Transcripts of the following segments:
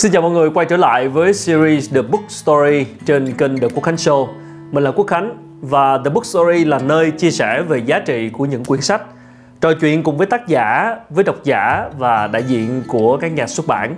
Xin chào mọi người quay trở lại với series The Book Story trên kênh The Quốc Khánh Show. Mình là Quốc Khánh và The Book Story là nơi chia sẻ về giá trị của những quyển sách, trò chuyện cùng với tác giả, với độc giả và đại diện của các nhà xuất bản.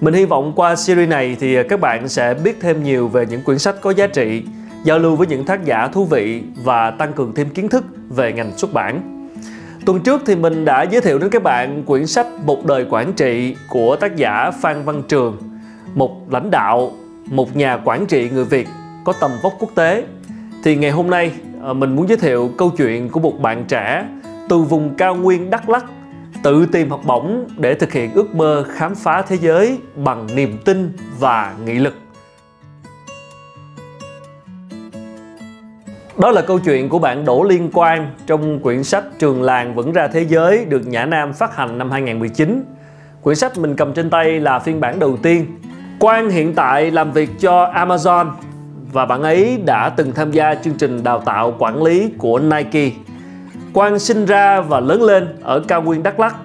Mình hy vọng qua series này thì các bạn sẽ biết thêm nhiều về những quyển sách có giá trị, giao lưu với những tác giả thú vị và tăng cường thêm kiến thức về ngành xuất bản. Tuần trước thì mình đã giới thiệu đến các bạn quyển sách Một đời quản trị của tác giả Phan Văn Trường, một lãnh đạo, một nhà quản trị người Việt có tầm vóc quốc tế. Thì ngày hôm nay ờ, mình muốn giới thiệu câu chuyện của một bạn trẻ từ vùng cao nguyên Đắk Lắk tự tìm học bổng để thực hiện ước mơ khám phá thế giới bằng niềm tin và nghị lực. Đó là câu chuyện của bạn Đỗ Liên Quang trong quyển sách Trường làng vẫn ra thế giới được Nhã Nam phát hành năm 2019. Quyển sách mình cầm trên tay là phiên bản đầu tiên. Quang hiện tại làm việc cho Amazon và bạn ấy đã từng tham gia chương trình đào tạo quản lý của Nike. Quang sinh ra và lớn lên ở cao nguyên Đắk Lắk.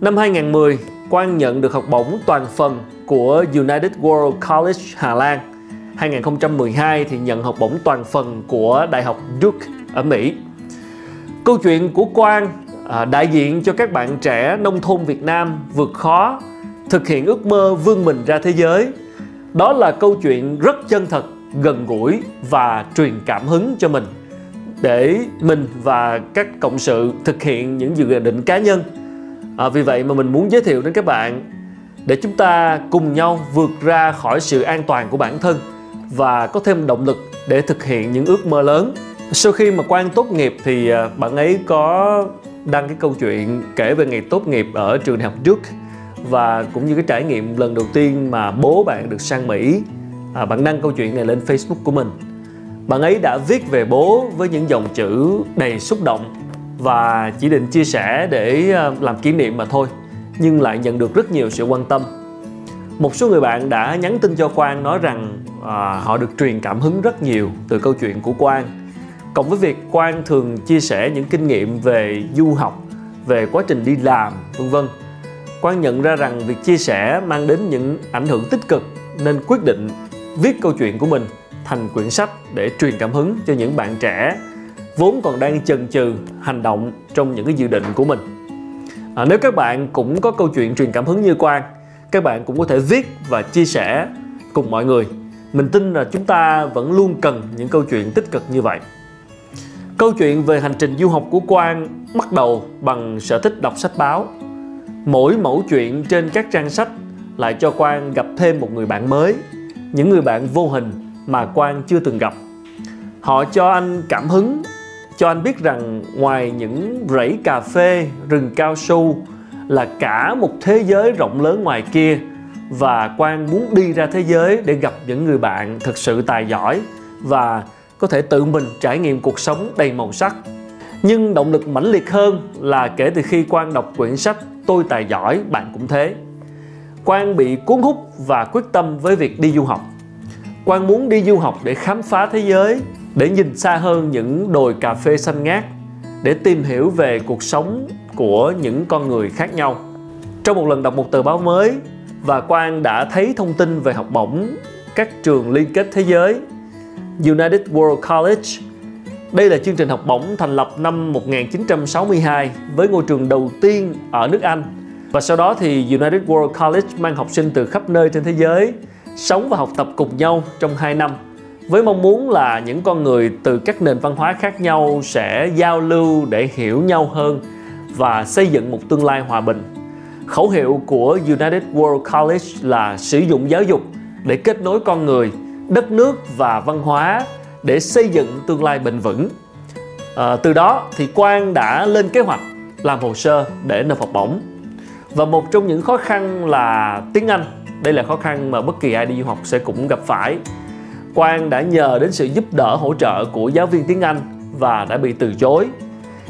Năm 2010, Quang nhận được học bổng toàn phần của United World College Hà Lan 2012 thì nhận học bổng toàn phần của Đại học Duke ở Mỹ. Câu chuyện của Quang à, đại diện cho các bạn trẻ nông thôn Việt Nam vượt khó, thực hiện ước mơ vươn mình ra thế giới. Đó là câu chuyện rất chân thật, gần gũi và truyền cảm hứng cho mình để mình và các cộng sự thực hiện những dự định cá nhân. À, vì vậy mà mình muốn giới thiệu đến các bạn để chúng ta cùng nhau vượt ra khỏi sự an toàn của bản thân và có thêm động lực để thực hiện những ước mơ lớn. Sau khi mà Quang tốt nghiệp thì à, bạn ấy có đăng cái câu chuyện kể về ngày tốt nghiệp ở trường đại học Duke và cũng như cái trải nghiệm lần đầu tiên mà bố bạn được sang Mỹ. À, bạn đăng câu chuyện này lên Facebook của mình. Bạn ấy đã viết về bố với những dòng chữ đầy xúc động và chỉ định chia sẻ để à, làm kỷ niệm mà thôi nhưng lại nhận được rất nhiều sự quan tâm một số người bạn đã nhắn tin cho Quang nói rằng à, họ được truyền cảm hứng rất nhiều từ câu chuyện của Quang. Cộng với việc Quang thường chia sẻ những kinh nghiệm về du học về quá trình đi làm vân vân. Quang nhận ra rằng việc chia sẻ mang đến những ảnh hưởng tích cực nên quyết định viết câu chuyện của mình thành quyển sách để truyền cảm hứng cho những bạn trẻ vốn còn đang chần chừ hành động trong những cái dự định của mình. À, nếu các bạn cũng có câu chuyện truyền cảm hứng như Quang các bạn cũng có thể viết và chia sẻ cùng mọi người. Mình tin là chúng ta vẫn luôn cần những câu chuyện tích cực như vậy. Câu chuyện về hành trình du học của quang bắt đầu bằng sở thích đọc sách báo. Mỗi mẫu chuyện trên các trang sách lại cho quang gặp thêm một người bạn mới, những người bạn vô hình mà quang chưa từng gặp. Họ cho anh cảm hứng, cho anh biết rằng ngoài những rẫy cà phê, rừng cao su là cả một thế giới rộng lớn ngoài kia và Quang muốn đi ra thế giới để gặp những người bạn thực sự tài giỏi và có thể tự mình trải nghiệm cuộc sống đầy màu sắc. Nhưng động lực mãnh liệt hơn là kể từ khi Quang đọc quyển sách Tôi tài giỏi, bạn cũng thế. Quang bị cuốn hút và quyết tâm với việc đi du học. Quang muốn đi du học để khám phá thế giới, để nhìn xa hơn những đồi cà phê xanh ngát, để tìm hiểu về cuộc sống của những con người khác nhau. Trong một lần đọc một tờ báo mới, và Quang đã thấy thông tin về học bổng các trường liên kết thế giới, United World College. Đây là chương trình học bổng thành lập năm 1962 với ngôi trường đầu tiên ở nước Anh. Và sau đó thì United World College mang học sinh từ khắp nơi trên thế giới sống và học tập cùng nhau trong 2 năm, với mong muốn là những con người từ các nền văn hóa khác nhau sẽ giao lưu để hiểu nhau hơn và xây dựng một tương lai hòa bình. Khẩu hiệu của United World College là sử dụng giáo dục để kết nối con người, đất nước và văn hóa để xây dựng tương lai bền vững. À, từ đó thì Quang đã lên kế hoạch làm hồ sơ để nộp học bổng. Và một trong những khó khăn là tiếng Anh. Đây là khó khăn mà bất kỳ ai đi du học sẽ cũng gặp phải. Quang đã nhờ đến sự giúp đỡ hỗ trợ của giáo viên tiếng Anh và đã bị từ chối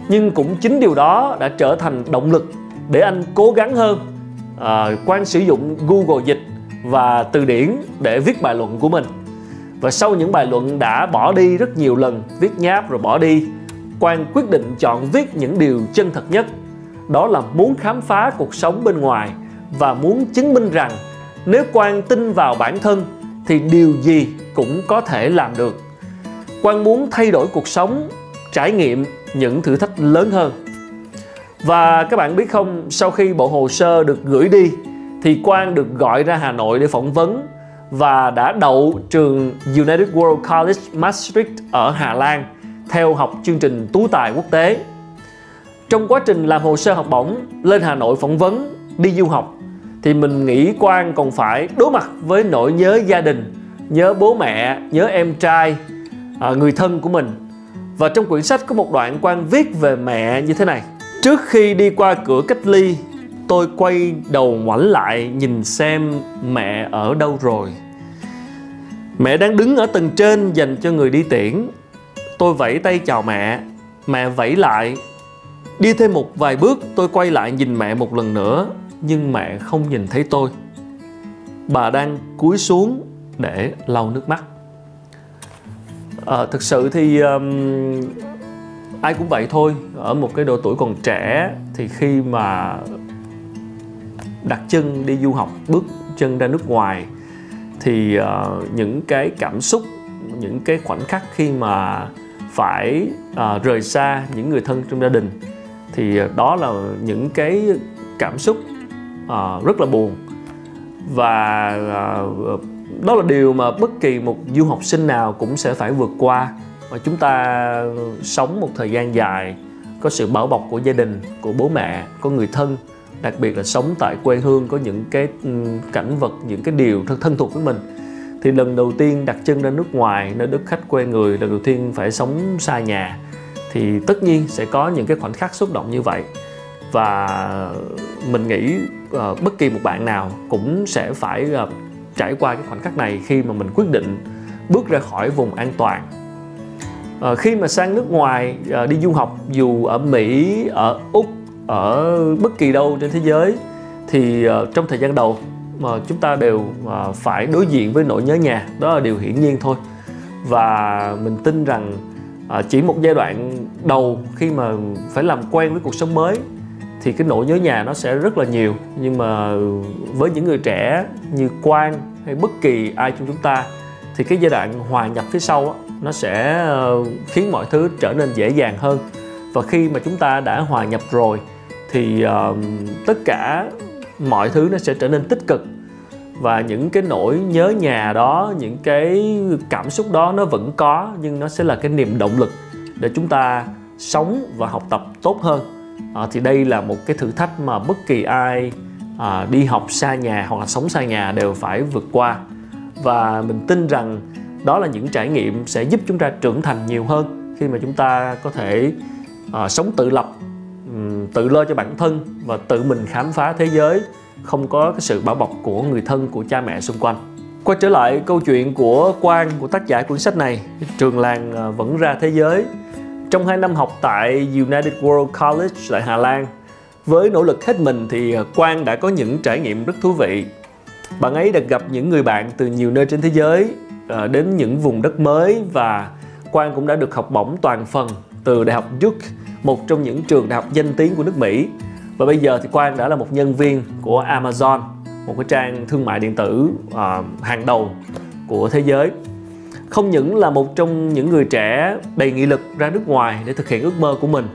nhưng cũng chính điều đó đã trở thành động lực để anh cố gắng hơn à, quan sử dụng Google dịch và từ điển để viết bài luận của mình và sau những bài luận đã bỏ đi rất nhiều lần viết nháp rồi bỏ đi quan quyết định chọn viết những điều chân thật nhất đó là muốn khám phá cuộc sống bên ngoài và muốn chứng minh rằng nếu Quang tin vào bản thân thì điều gì cũng có thể làm được. Quang muốn thay đổi cuộc sống, trải nghiệm những thử thách lớn hơn. Và các bạn biết không, sau khi bộ hồ sơ được gửi đi thì Quang được gọi ra Hà Nội để phỏng vấn và đã đậu trường United World College Maastricht ở Hà Lan theo học chương trình tú tài quốc tế. Trong quá trình làm hồ sơ học bổng lên Hà Nội phỏng vấn, đi du học thì mình nghĩ Quang còn phải đối mặt với nỗi nhớ gia đình, nhớ bố mẹ, nhớ em trai, à, người thân của mình. Và trong quyển sách có một đoạn Quang viết về mẹ như thế này. Trước khi đi qua cửa cách ly, tôi quay đầu ngoảnh lại nhìn xem mẹ ở đâu rồi. Mẹ đang đứng ở tầng trên dành cho người đi tiễn. Tôi vẫy tay chào mẹ, mẹ vẫy lại. Đi thêm một vài bước, tôi quay lại nhìn mẹ một lần nữa, nhưng mẹ không nhìn thấy tôi. Bà đang cúi xuống để lau nước mắt. À, thực sự thì um, ai cũng vậy thôi. Ở một cái độ tuổi còn trẻ thì khi mà đặt chân đi du học bước chân ra nước ngoài thì uh, những cái cảm xúc những cái khoảnh khắc khi mà phải uh, rời xa những người thân trong gia đình thì đó là những cái cảm xúc uh, rất là buồn. Và uh, đó là điều mà bất kỳ một du học sinh nào cũng sẽ phải vượt qua. Và chúng ta sống một thời gian dài có sự bảo bọc của gia đình của bố mẹ có người thân đặc biệt là sống tại quê hương có những cái ừ, cảnh vật những cái điều thân, thân thuộc với mình thì lần đầu tiên đặt chân ra nước ngoài nơi đất khách quê người lần đầu tiên phải sống xa nhà thì tất nhiên sẽ có những cái khoảnh khắc xúc động như vậy. Và mình nghĩ uh, bất kỳ một bạn nào cũng sẽ phải uh, trải qua cái khoảnh khắc này khi mà mình quyết định bước ra khỏi vùng an toàn. À, khi mà sang nước ngoài à, đi du học dù ở mỹ ở úc ở bất kỳ đâu trên thế giới thì à, trong thời gian đầu mà chúng ta đều à, phải đối diện với nỗi nhớ nhà. Đó là điều hiển nhiên thôi. Và mình tin rằng à, chỉ một giai đoạn đầu khi mà phải làm quen với cuộc sống mới thì cái nỗi nhớ nhà nó sẽ rất là nhiều. Nhưng mà với những người trẻ như Quang hay bất kỳ ai trong chúng ta thì cái giai đoạn hòa nhập phía sau đó, nó sẽ ờ, khiến mọi thứ trở nên dễ dàng hơn. Và khi mà chúng ta đã hòa nhập rồi thì uh, tất cả mọi thứ nó sẽ trở nên tích cực. Và những cái nỗi nhớ nhà đó những cái cảm xúc đó nó vẫn có nhưng nó sẽ là cái niềm động lực để chúng ta sống và học tập tốt hơn. À, thì đây là một cái thử thách mà bất kỳ ai à, đi học xa nhà hoặc là sống xa nhà đều phải vượt qua. Và mình tin rằng đó là những trải nghiệm sẽ giúp chúng ta trưởng thành nhiều hơn khi mà chúng ta có thể à, sống tự lập tự lo cho bản thân và tự mình khám phá thế giới không có cái sự bảo bọc của người thân của cha mẹ xung quanh. Quay trở lại câu chuyện của Quang của tác giả cuốn sách này trường làng à, vẫn ra thế giới. Trong 2 năm học tại United World College tại Hà Lan với nỗ lực hết mình thì ờ, Quang đã có những trải nghiệm rất thú vị. Bạn ấy đã gặp những người bạn từ nhiều nơi trên thế giới ờ, đến những vùng đất mới và Quang cũng đã được học bổng toàn phần từ Đại học Duke một trong những trường đại học danh tiếng của nước Mỹ. Và bây giờ thì Quang đã là một nhân viên của Amazon một cái trang thương mại điện tử uh, hàng đầu của thế giới. Không những là một trong những người trẻ đầy nghị lực ra nước ngoài để thực hiện ước mơ của mình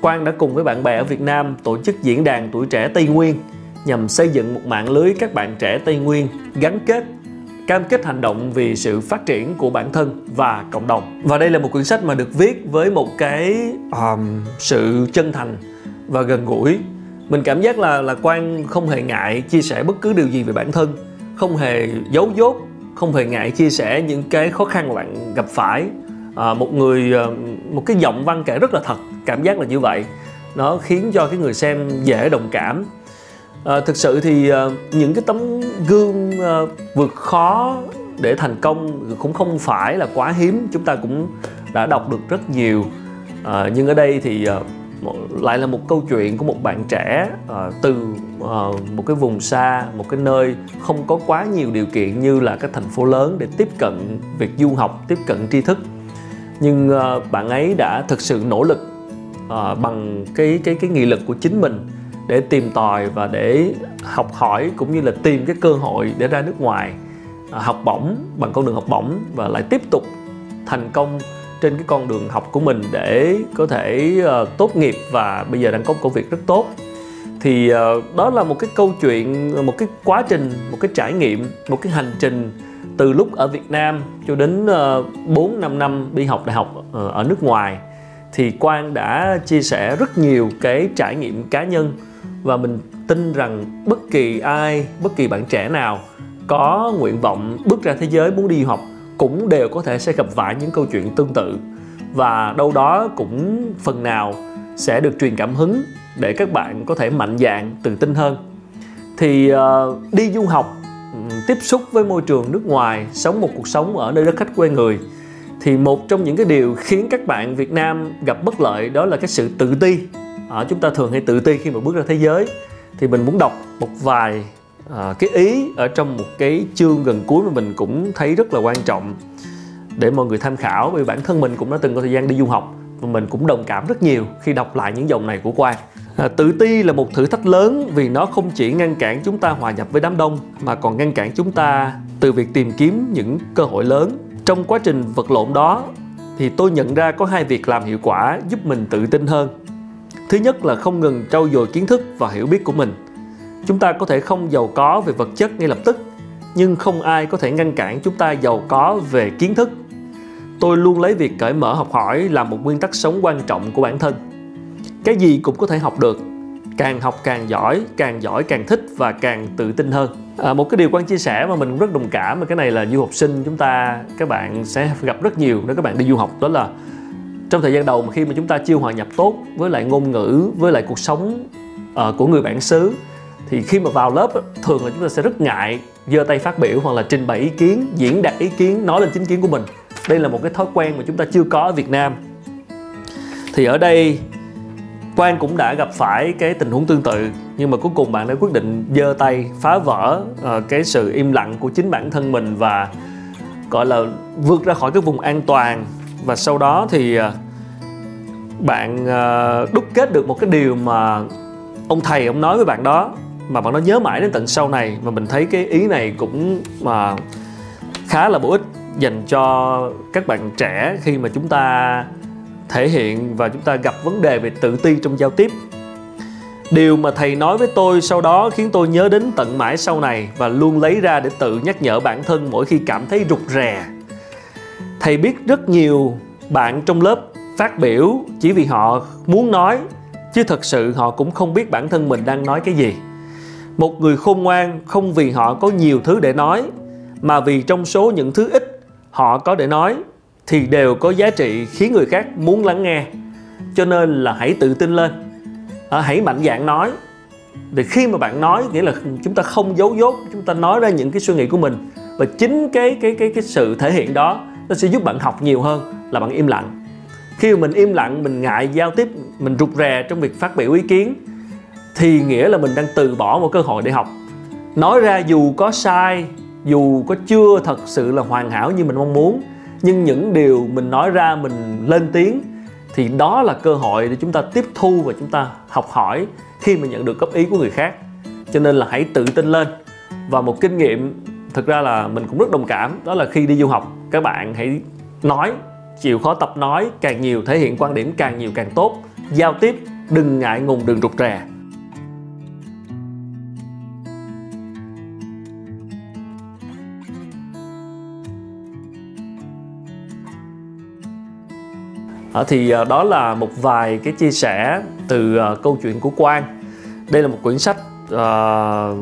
Quang đã cùng với bạn bè ở Việt Nam tổ chức diễn đàn tuổi trẻ Tây Nguyên nhằm xây dựng một mạng lưới các bạn trẻ Tây Nguyên gắn kết cam kết hành động vì sự phát triển của bản thân và cộng đồng. Và đây là một quyển sách mà được viết với một cái um, sự chân thành và gần gũi. Mình cảm giác là là Quang không hề ngại chia sẻ bất cứ điều gì về bản thân không hề giấu dốt không hề ngại chia sẻ những cái khó khăn bạn gặp phải à, một người ờ, một cái giọng văn kể rất là thật cảm giác là như vậy. Nó khiến cho cái người xem dễ đồng cảm. À, thực sự thì à, những cái tấm gương à, vượt khó để thành công cũng không phải là quá hiếm chúng ta cũng đã đọc được rất nhiều. À, nhưng ở đây thì à, lại là một câu chuyện của một bạn trẻ à, từ à, một cái vùng xa một cái nơi không có quá nhiều điều kiện như là các thành phố lớn để tiếp cận việc du học tiếp cận tri thức nhưng ờ, bạn ấy đã thực sự nỗ lực à, bằng cái cái cái nghị lực của chính mình để tìm tòi và để học hỏi cũng như là tìm cái cơ hội để ra nước ngoài à, học bổng bằng con đường học bổng và lại tiếp tục thành công trên cái con đường học của mình để có thể uh, tốt nghiệp và bây giờ đang có một công việc rất tốt. Thì uh, đó là một cái câu chuyện một cái quá trình một cái trải nghiệm một cái hành trình từ lúc ở Việt Nam cho đến ờ, 4 5 năm đi học đại học ờ, ở nước ngoài thì Quang đã chia sẻ rất nhiều cái trải nghiệm cá nhân và mình tin rằng bất kỳ ai, bất kỳ bạn trẻ nào có nguyện vọng bước ra thế giới muốn đi học cũng đều có thể sẽ gặp phải những câu chuyện tương tự. Và đâu đó cũng phần nào sẽ được truyền cảm hứng để các bạn có thể mạnh dạn tự tin hơn. Thì uh, đi du học tiếp xúc với môi trường nước ngoài sống một cuộc sống ở nơi đất khách quê người thì một trong những cái điều khiến các bạn Việt Nam gặp bất lợi đó là cái sự tự ti. À, chúng ta thường hay tự ti khi mà bước ra thế giới. Thì mình muốn đọc một vài à, cái ý ở trong một cái chương gần cuối mà mình cũng thấy rất là quan trọng để mọi người tham khảo vì bản thân mình cũng đã từng có thời gian đi du học và mình cũng đồng cảm rất nhiều khi đọc lại những dòng này của Quang à, tự ti là một thử thách lớn vì nó không chỉ ngăn cản chúng ta hòa nhập với đám đông mà còn ngăn cản chúng ta từ việc tìm kiếm những cơ hội lớn. Trong quá trình vật lộn đó thì tôi nhận ra có hai việc làm hiệu quả giúp mình tự tin hơn. Thứ nhất là không ngừng trau dồi kiến thức và hiểu biết của mình. Chúng ta có thể không giàu có về vật chất ngay lập tức nhưng không ai có thể ngăn cản chúng ta giàu có về kiến thức. Tôi luôn lấy việc cởi mở học hỏi là một nguyên tắc sống quan trọng của bản thân cái gì cũng có thể học được. Càng học càng giỏi càng giỏi càng thích và càng tự tin hơn. À, một cái điều quan chia sẻ mà mình cũng rất đồng cảm mà cái này là du học sinh chúng ta các bạn sẽ gặp rất nhiều nếu các bạn đi du học đó là trong thời gian đầu mà khi mà chúng ta chưa hòa nhập tốt với lại ngôn ngữ với lại cuộc sống uh, của người bản xứ thì khi mà vào lớp thường là chúng ta sẽ rất ngại giơ tay phát biểu hoặc là trình bày ý kiến diễn đạt ý kiến nói lên chính kiến của mình. Đây là một cái thói quen mà chúng ta chưa có ở Việt Nam. Thì ở đây Quang cũng đã gặp phải cái tình huống tương tự nhưng mà cuối cùng bạn đã quyết định giơ tay phá vỡ uh, cái sự im lặng của chính bản thân mình và gọi là vượt ra khỏi cái vùng an toàn. Và sau đó thì uh, bạn uh, đúc kết được một cái điều mà ông thầy ông nói với bạn đó mà bạn nó nhớ mãi đến tận sau này. Mà mình thấy cái ý này cũng mà khá là bổ ích dành cho các bạn trẻ khi mà chúng ta thể hiện và chúng ta gặp vấn đề về tự ti trong giao tiếp. Điều mà thầy nói với tôi sau đó khiến tôi nhớ đến tận mãi sau này và luôn lấy ra để tự nhắc nhở bản thân mỗi khi cảm thấy rụt rè. Thầy biết rất nhiều bạn trong lớp phát biểu chỉ vì họ muốn nói, chứ thật sự họ cũng không biết bản thân mình đang nói cái gì. Một người khôn ngoan không vì họ có nhiều thứ để nói, mà vì trong số những thứ ít họ có để nói thì đều có giá trị khiến người khác muốn lắng nghe. Cho nên là hãy tự tin lên. À, hãy mạnh dạn nói. Thì khi mà bạn nói nghĩa là chúng ta không giấu dốt chúng ta nói ra những cái suy nghĩ của mình. Và chính cái cái cái cái sự thể hiện đó nó sẽ giúp bạn học nhiều hơn là bạn im lặng. Khi mà mình im lặng mình ngại giao tiếp mình rụt rè trong việc phát biểu ý kiến thì nghĩa là mình đang từ bỏ một cơ hội để học. Nói ra dù có sai dù có chưa thật sự là hoàn hảo như mình mong muốn nhưng những điều mình nói ra, mình lên tiếng thì đó là cơ hội để chúng ta tiếp thu và chúng ta học hỏi khi mà nhận được góp ý của người khác. Cho nên là hãy tự tin lên. Và một kinh nghiệm, thực ra là mình cũng rất đồng cảm, đó là khi đi du học, các bạn hãy nói, chịu khó tập nói, càng nhiều thể hiện quan điểm càng nhiều càng tốt. Giao tiếp, đừng ngại ngùng, đừng rụt rè. Ờ, thì ờ, đó là một vài cái chia sẻ từ ờ, câu chuyện của Quang. Đây là một quyển sách uh,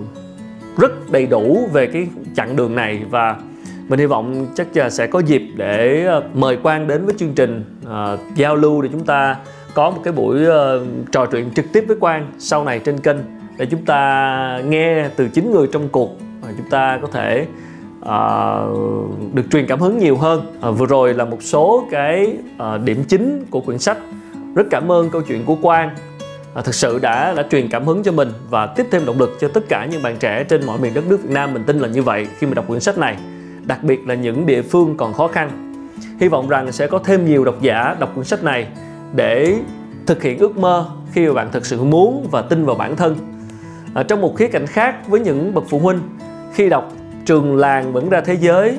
rất đầy đủ về cái chặng đường này và mình hy vọng chắc là sẽ có dịp để mời Quang đến với chương trình uh, giao lưu để chúng ta có một cái buổi uh, trò chuyện trực tiếp với Quang sau này trên kênh để chúng ta nghe từ chính người trong cuộc và chúng ta có thể uh, được truyền cảm hứng nhiều hơn. Uh, vừa rồi là một số cái uh, điểm chính của quyển sách rất cảm ơn câu chuyện của Quang. Uh, thực sự đã đã truyền cảm hứng cho mình và tiếp thêm động lực cho tất cả những bạn trẻ trên mọi miền đất nước Việt Nam mình tin là như vậy khi mà đọc quyển sách này đặc biệt là những địa phương còn khó khăn. Hy vọng rằng sẽ có thêm nhiều độc giả đọc quyển sách này để thực hiện ước mơ khi mà bạn thực sự muốn và tin vào bản thân. À, trong một khía cạnh khác với những bậc phụ huynh khi đọc trường làng vẫn ra thế giới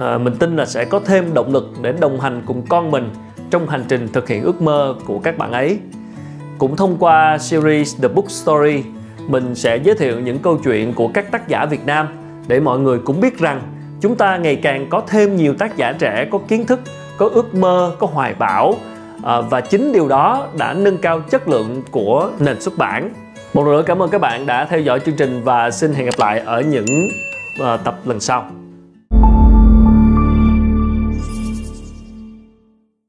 à, mình tin là sẽ có thêm động lực để đồng hành cùng con mình trong hành trình thực hiện ước mơ của các bạn ấy. Cũng thông qua series The Book Story mình sẽ giới thiệu những câu chuyện của các tác giả Việt Nam để mọi người cũng biết rằng chúng ta ngày càng có thêm nhiều tác giả trẻ có kiến thức có ước mơ có hoài bão à, và chính điều đó đã nâng cao chất lượng của nền xuất bản. Một lần nữa cảm ơn các bạn đã theo dõi chương trình và xin hẹn gặp lại ở những uh, tập lần sau.